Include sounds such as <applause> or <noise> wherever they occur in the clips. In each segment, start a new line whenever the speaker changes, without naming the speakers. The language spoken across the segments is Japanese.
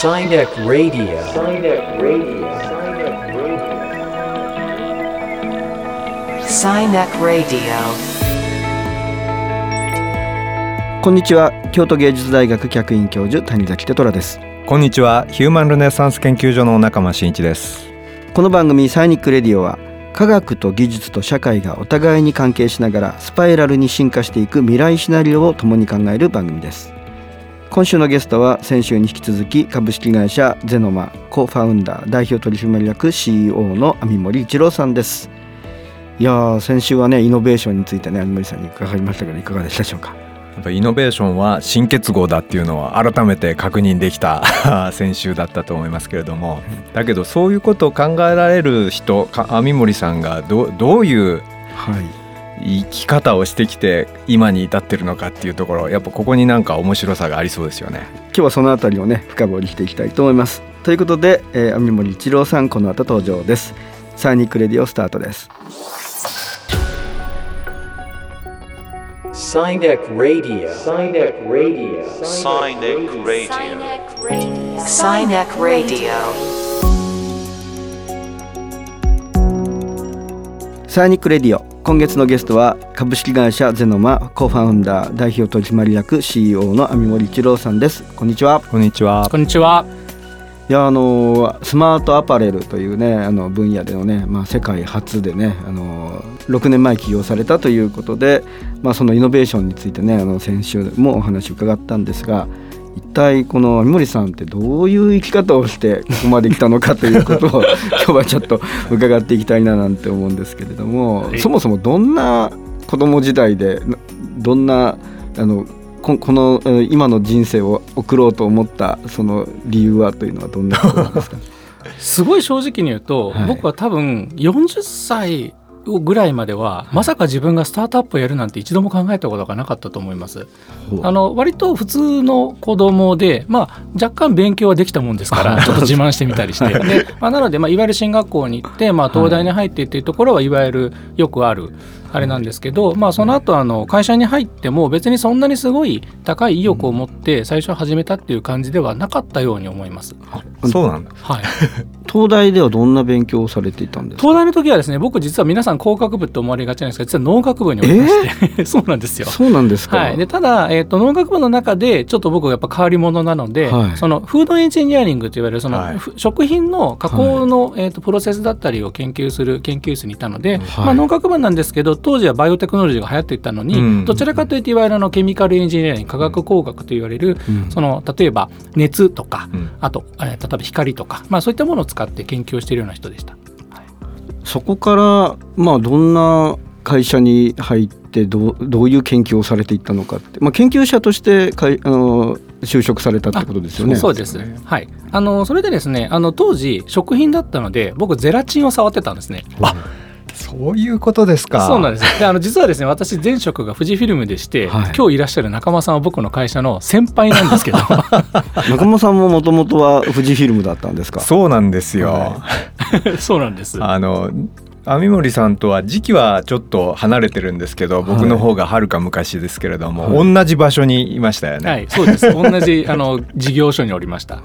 Sinek Radio. Sinek Radio.
Sinek Radio.
こんにちは京都芸術大学客員教授谷崎哲虎です
こんにちはヒューマンルネサンス研究所の中間真一です
この番組サイニックレディオは科学と技術と社会がお互いに関係しながらスパイラルに進化していく未来シナリオを共に考える番組です今週のゲストは先週に引き続き株式会社ゼノマコファウンダー代表取締役 CEO の網森一郎さんです。いやー先週はねイノベーションについてね網森さんに伺いましたけどいかがでしたでしょうか？
やっぱイノベーションは新結合だっていうのは改めて確認できた <laughs> 先週だったと思いますけれども。だけどそういうことを考えられる人か網森さんがどどういう
はい
生き方をしてきて今に至ってるのかっていうところやっぱここになんか面白さがありそうですよね。
今日はそのあたりをね深掘りしていきたいと思いますということで、えー、網盛一郎さんこの後登場です Sinic Radio スタートです
Sinic Radio. Sinic Radio.
Sinic Radio.
Sinek Radio.
Si nic Radio 今月のゲストは株式会社 Xenoma co-founder 代表取締役 CEO の網盛一郎さんですこんにちは
こんにちは。
こんにちは。
いやあのスマートアパレルというねあの分野でのね、まあ、世界初でねあの6年前起業されたということで、まあ、そのイノベーションについてねあの先週もお話を伺ったんですが一体この三森さんってどういう生き方をしてここまで来たのかということを <laughs> 今日はちょっと伺っていきたいななんて思うんですけれども、
はい。
そもそもどんな子供時代でなどんなあのここのえー今の人生を送ろうと思ったその理由はというのはどんなことなんですか？<laughs>
すごい正直に言うと、
はい。
僕は多分40歳ぐらいまでは、まさか自分がスタートアップをやるなんて一度も考えたことがなかったと思います。あの割と普通の子供で、まあ、若干勉強はできたもんですからちょっと自慢してみたりして。で、まあ、なので、まあ、いわゆる進学校に行って、まあ、東大に入ってっていうところはいわゆるよくあるあれなんですけど、まあ、その後あの会社に入っても別にそんなにすごい高い意欲を持って最初始めたっていう感じではなかったように思います。
そうなんだ。
はい <laughs>
東大ではどんな勉強をされていたんですか？
東大の時はですね僕実は皆さん工学部って思われがちなんですが実は農学部におりまして、<laughs> そうなんですよ。
そうなんですか、
はい、でただ、えー、と農学部の中でちょっと僕はやっぱ変わり者なので、
はい。
その food engineering といわれるその、
はい。
ふ食品の加工の、えー、とプロセスだったりを研究する研究室にいたので、
はい。
まあ、農学部なんですけど当時はバイオテクノロジーが流行っていたのに、
うん。
どちらかというといわゆるあの chemical engineering 化学工学といわれる、
うん。
その例えば熱とか、
うん。
あと、えー例えば光とか、まあ、そういったものを使って研究をしているような人でした。
そこからまあどんな会社に入ってどうどういう研究をされていったのかって、まあ、研究者としてかいあの就職されたってことですよね。
そうです。はい。あのそれでですね、あの当時食品だったので、僕ゼラチンを触ってたんですね。
そういうことですか。
そうなんです。で、あの実はですね、私前職が富士フィルムでして、
はい
今日いらっしゃる仲間さんは僕の会社の先輩なんですけど、<laughs>
中間さんももともとは富士フィルムだったんですか。
そうなんですよ。
は <laughs>
そうなんです。
あの網森さんとは時期はちょっと離れてるんですけど僕の方がはるか昔ですけれども、同じ場所にいましたよね。
はい、そうです。同じあの <laughs> 事業所におりました。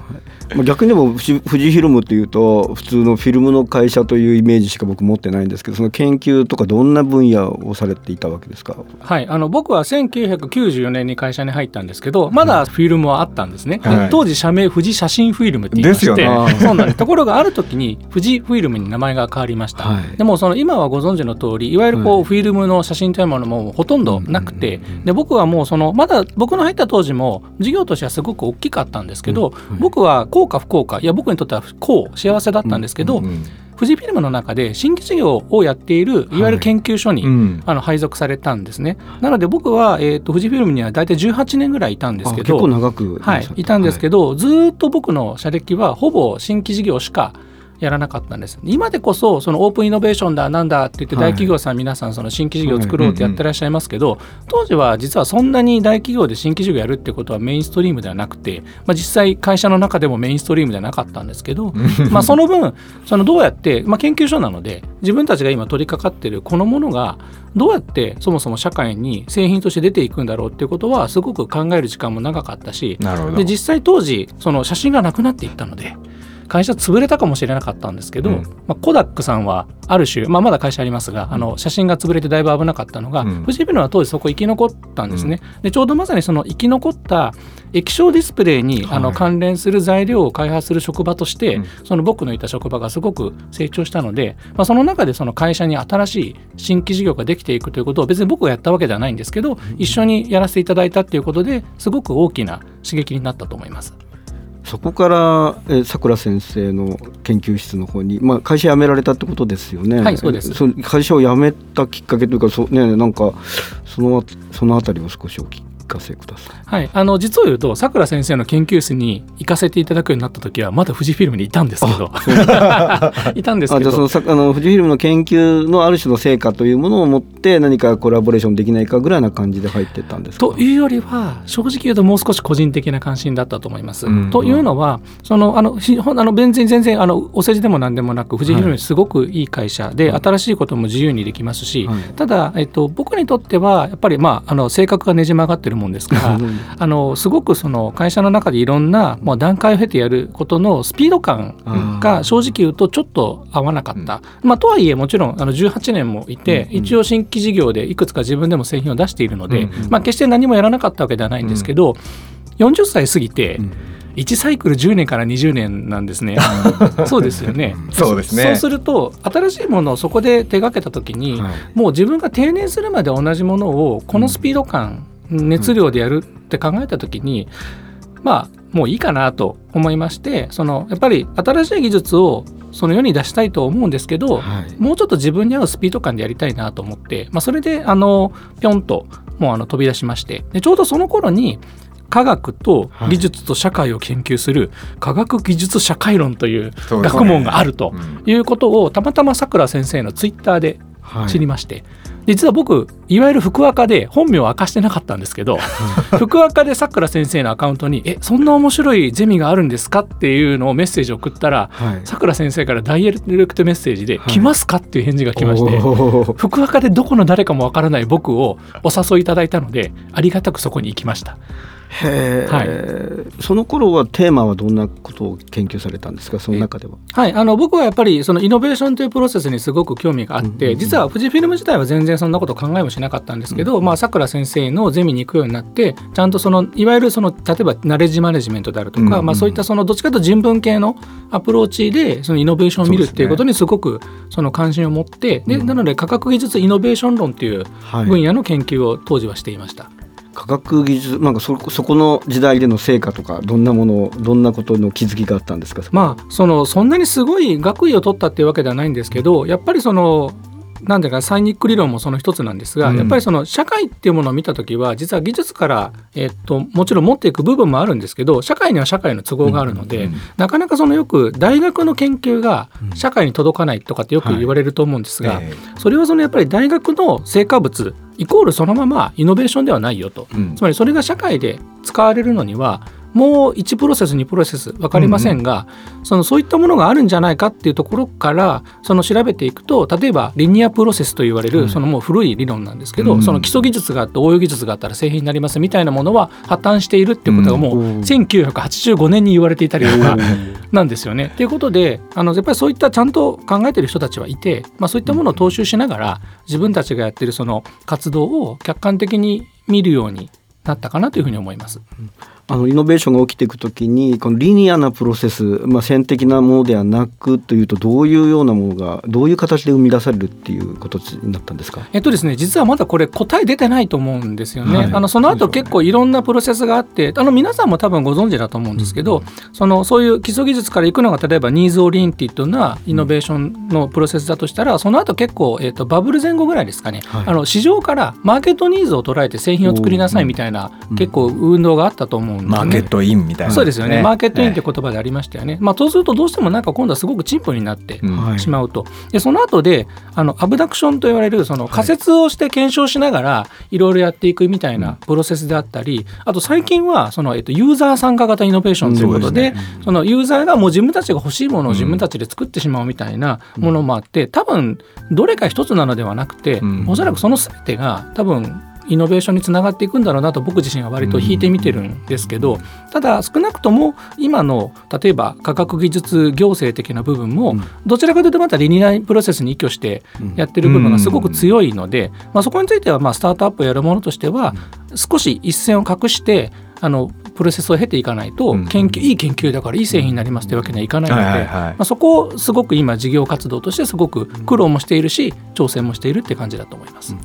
まあ逆にでも富士富士フィルムっていうと普通のフィルムの会社というイメージしか僕持ってないんですけどその研究とかどんな分野をされていたわけですか？
はい、あの僕は1994年に会社に入ったんですけどまだフィルムはあったんですね、で
はい。
当時社名富士写真フィルムって言いまして
ですよ
ね。
そうなんです。ところがある時に富士フィルムに名前が変わりました、
はい。
でもその今はご存知の通りいわゆるこう、
はい
フィルムの写真というものもほとんどなくて、で僕はもうそのまだ僕の入った当時も事業としてはすごく大きかったんですけど、僕は幸か不幸かいや僕にとっては幸幸せだったんですけど、
うん
富士フィルムの中で新規事業をやっているいわゆる研究所に、
うん。
あの配属されたんですね。なので僕は、えー、と富士フィルムには大体18年ぐらいいたんですけど、
あ結構長く
はい、いたんですけど、ずーっと僕の社歴はほぼ新規事業しかやらなかったんです。今でこそそのオープンイノベーションだなんだって言って大企業さん皆さんその新規事業を作ろうってやってらっしゃいますけど当時は実はそんなに大企業で新規事業やるってことはメインストリームではなくて、まあ、実際会社の中でもメインストリームではなかったんですけど <laughs> まあその分そのどうやって、まあ、研究所なので自分たちが今取り掛かってるこのものがどうやってそもそも社会に製品として出ていくんだろうっていうことはすごく考える時間も長かったしで実際当時その写真がなくなっていったので会社潰れたかもしれなかったんですけど、
うん。
まあ、コダックさんはある種、まあ、まだ会社ありますがあの写真が潰れてだいぶ危なかったのが、
うん。
富士フィルムは当時そこ生き残ったんですね、でちょうどまさにその生き残った液晶ディスプレイに、あの
はい
関連する材料を開発する職場として、
うん。
その僕のいた職場がすごく成長したので、まあ、その中でその会社に新しい新規事業ができていくということを別に僕がやったわけではないんですけど、一緒にやらせていただいたっていうことですごく大きな刺激になったと思います。
そこからえさくら先生の研究室の方に、まあ、会社辞められたってことですよね。
はいそうです
そ会社を辞めたきっかけというかそ,、ね、なんかそのそのあたりを少しお聞かせください。
はい、あの実を言うとさくら先生の研究室に行かせていただくようになった時はまだ富士フィルムにいたんですけど。<laughs> いたんですけど。
あじゃあそのさあの富士フィルムの研究のある種の成果というものを持って何かコラボレーションできないかぐらいな感じで入ってったんですか？
というよりは正直言うともう少し個人的な関心だったと思います。
うん
というのはそのあのあの全然全然あのお世辞でも何でもなく富士フィルムすごくいい会社で、
はい。
新しいことも自由にできますし、
はい。
ただ、えっと、僕にとってはやっぱり、まあ、あの性格がねじ曲がってるもんですからあのすごくその会社の中でいろんな、まあ、段階を経てやることのスピード感が正直言うとちょっと合わなかった。まあ、とはいえもちろんあの18年もいて、
うん。
一応新規事業でいくつか自分でも製品を出しているので、
うん。
まあ、決して何もやらなかったわけではないんですけど、40歳過ぎて
うん。
1サイクル10年から20年なんですね。そうですよね。<laughs>
そうですね。
そうすると新しいものをそこで手がけた時に、
はい。
もう自分が定年するまで同じものをこのスピード感、熱量でやるって考えた時に、まあもういいかなと思いましてそのやっぱり新しい技術をその世に出したいと思うんですけど、
はい。
もうちょっと自分に合うスピード感でやりたいなと思って、まあ、それであのぴょんともうあの飛び出しましてでちょうどその頃に科学と技術と社会を研究する科学技術社会論という学問があると
うん。
いうことをたまたまさくら先生のツイッターで
はい。
知りまして、実は僕いわゆる福岡で本名を明かしてなかったんですけど福岡でさくら先生のアカウントに「えそんな面白いゼミがあるんですか?」っていうのをメッセージを送ったら
はい
さくら先生からダイレクトメッセージで「
はい
来ますか?」っていう返事が来まして。
おー
福岡でどこの誰かもわからない僕をお誘いいただいたのでありがたくそこに行きました
へえ、その頃はテーマはどんなことを研究されたんですか？その中では。
はい。あの僕はやっぱりそのイノベーションというプロセスにすごく興味があって、
うん。うんうん
実は富士フィルム自体は全然そんなこと考えもしなかったんですけど、まあさくら先生のゼミに行くようになってちゃんとそのいわゆるその例えばナレッジマネジメントであるとか、
うんうん
まあ、そういったそのどっちかというと人文系のアプローチでそのイノベーションを見るっていうことにすごくその関心を持ってでなので科学技術イノベーション論っていう
はい。
分野の研究を当時はしていました。
科学技術なんかそそこの時代での成果とかどんなものどんなことの気づきがあったんですか？
まあそのそんなにすごい学位を取ったっていうわけではないんですけどやっぱりそのなんていうかサイニック理論もその一つなんですが、
うん。
やっぱりその社会っていうものを見た時は実は技術から、えっと、もちろん持っていく部分もあるんですけど社会には社会の都合があるので、なかなかそのよく大学の研究が社会に届かないとかってよく言われると思うんですが、
え
それはそのやっぱり大学の成果物イコールそのままイノベーションではないよと。
えうん。
つまりそれが社会で使われるのにはもう1プロセス2プロセス分かりませんが、そのそういったものがあるんじゃないかっていうところからその調べていくと例えばリニアプロセスと言われる、
はい
そのもう古い理論なんですけど、
うん。
その基礎技術があって応用技術があったら製品になりますみたいなものは破綻しているっていうことがもう
うん。
1985年に言われていたりとか <laughs> なんですよね。ということであのやっぱりそういったちゃんと考えてる人たちはいて、まあ、そういったものを踏襲しながら自分たちがやってるその活動を客観的に見るようになったかなというふうに思います。
あのイノベーションが起きていくときにこのリニアなプロセス、まあ、線的なものではなくというとどういうようなものがどういう形で生み出されるっていうことになったんですか？
えっとですね、実はまだこれ答え出てないと思うんですよね。
はい。
あのその後結構いろんなプロセスがあってあの皆さんも多分ご存知だと思うんですけど、そのそういう基礎技術からいくのが例えばニーズオリエンティッドなイノベーションのプロセスだとしたらその後結構、えっとバブル前後ぐらいですかね、
はい。
あの市場からマーケットニーズを捉えて製品を作りなさいみたいな、
うん。
結構運動があったと思うんね。
マーケットインみたいな、
そうですよね、マーケットインって
え
言葉でありましたよね。まあ、そうするとどうしてもなんか今度はすごく陳腐になってしまうと、でその後であのアブダクションと言われるその仮説をして検証しながらいろいろやっていくみたいなプロセスであったり、あと最近はその、えっと、ユーザー参加型イノベーションということで,、そのユーザーがもう自分たちが欲しいものを自分たちで作ってしまうみたいなものもあって多分どれか一つなのではなくて、
うん。
おそらくその全てが多分イノベーションにつながっていくんだろうなと僕自身は割と引いてみてるんですけど、ただ少なくとも今の例えば科学技術行政的な部分も、
うん。
どちらかというとまたリニアプロセスに依拠してやってる部分がすごく強いので、まあ、そこについてはまあスタートアップをやるものとしては少し一線を画してあのプロセスを経ていかないと
うん。
研究いい研究だからいい製品になりますというわけにはいかないので、まあ、そこをすごく今事業活動としてすごく苦労もしているし挑戦もしているって感じだと思います。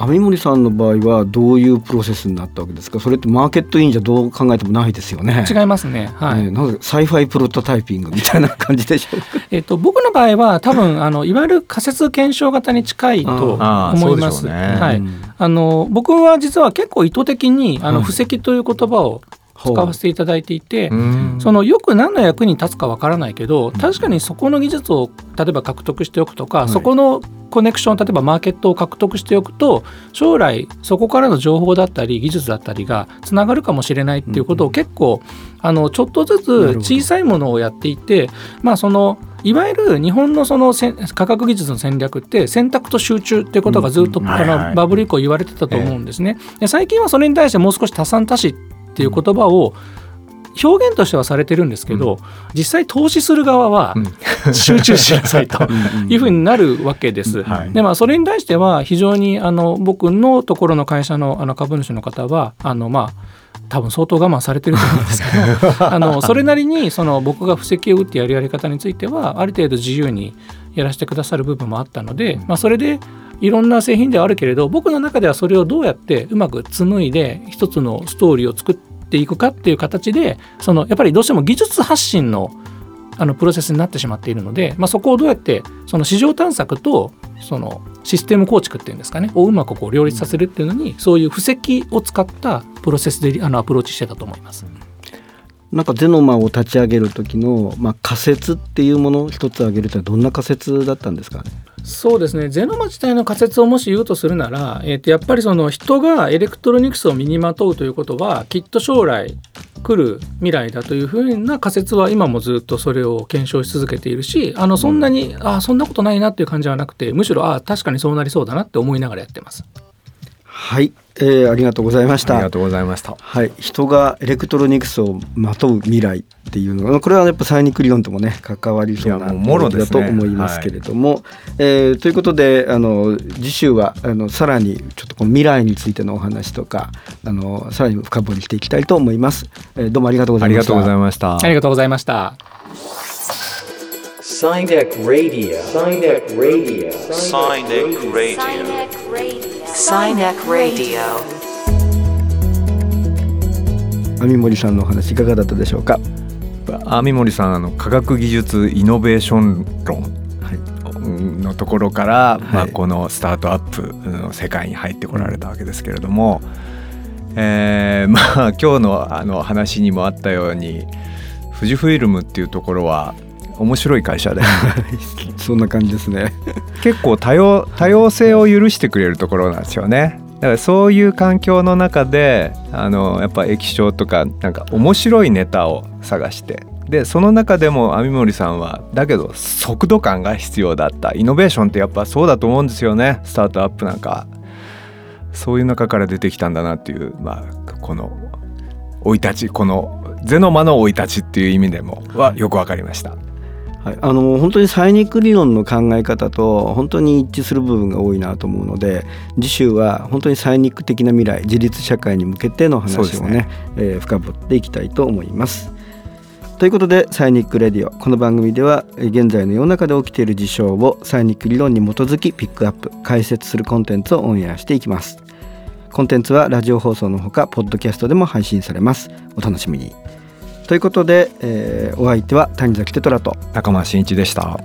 網森さんの場合はどういうプロセスになったわけですか？それってマーケットインじゃどう考えてもないですよね。
違いますね。はい。
ねなんかサイファイプロトタイピングみたいな感じでしょ？うか。
えっと僕の場合は多分あのいわゆる仮説検証型に近いと思います。
ね
はい。
うん
あの僕は実は結構意図的にあの
はい
布石という言葉を使わせていただいていて、
うん。
そのよく何の役に立つかわからないけど確かにそこの技術を例えば獲得しておくとか、
い。
そこのコネクション例えばマーケットを獲得しておくと将来そこからの情報だったり技術だったりがつながるかもしれないっていうことを結構、あのちょっとずつ小さいものをやっていてまあそのいわゆる日本のそのせん科学技術の戦略って選択と集中っていうことがずっと、
うん
あ
はいはい。
のバブル以降言われてたと思うんですね。で最近はそれに対してもう少し多産多死っていう言葉を表現としてはされてるんですけど、実際投資する側は集中しなさいと <laughs> いうふうになるわけです。
はい。
でまあそれに対しては非常にあの僕のところの会社のあの株主の方はあのまあ多分相当我慢されてると思うんですけど <laughs> あのそれなりにその僕が布石を打ってやるやり方についてはある程度自由にやらせてくださる部分もあったので、まあ、それでいろんな製品ではあるけれど僕の中ではそれをどうやってうまく紡いで一つのストーリーを作っていくかっていう形でそのやっぱりどうしても技術発信のあのプロセスになってしまっているので、まあ、そこをどうやってその市場探索とそのシステム構築っていうんですかねをうまくこう両立させるっていうのに、そういう仮説を使ったプロセスであのアプローチしてたと思います。
なんかゼノマを立ち上げる時の、まあ、仮説っていうものを一つ挙げるとどんな仮説だったんですか？ね。
そうですねゼノマ自体の仮説をもし言うとするなら、えー、とやっぱりその人がエレクトロニクスを身にまとうということはきっと将来来る未来だというふうな仮説は今もずっとそれを検証し続けているしあのそんなに、ああそんなことないなっていう感じはなくてむしろああ確かにそうなりそうだなって思いながらやってます。
はい、えーありがとうございました。
ありがとうございました。
はい、人がエレクトロニクスをまとう未来っていうのがこれはやっぱサイニック理論ともね関わりそうない
やもうもろ
だと思いますけれども、えーということであの次週はあのさらにちょっとこの未来についてのお話とかあのさらに深掘りしていきたいと思います、えーどうもありがとうございました
ありがとうございました。
ありがとうございました。
Radio. Sinek Radio.
Radio.
Sinek Radio.
網森さんのお話いかがだったでしょうか？
網森さんあの科学技術イノベーション論。
はい。
のところから、まあ、
はい
このスタートアップの世界に入ってこられたわけですけれども、えー <laughs> まあ今日のあの話にもあったように富士フイルムっていうところは面白い会社で。<laughs>
そんな感じですね。
結構多様多様性を許してくれるところなんですよね。だからそういう環境の中であのやっぱ液晶とかなんか面白いネタを探して。でその中でも網森さんはだけど速度感が必要だった。イノベーションってやっぱそうだと思うんですよね。スタートアップなんか。そういう中から出てきたんだなっていうまあこの生い立ちこのゼノマの生い立ちっていう意味でもはよくわかりました。
はい、あの本当にサイニック理論の考え方と本当に一致する部分が多いなと思うので次週は本当にサイニック的な未来自立社会に向けての話をね
ね
えー深掘っていきたいと思います。ということでサイニックレディオこの番組ではえー現在の世の中で起きている事象をサイニック理論に基づきピックアップ解説するコンテンツをオンエアしていきます。コンテンツはラジオ放送のほかポッドキャストでも配信されます。お楽しみに。ということで、えーお相手は谷崎テトラと
中間真一でした。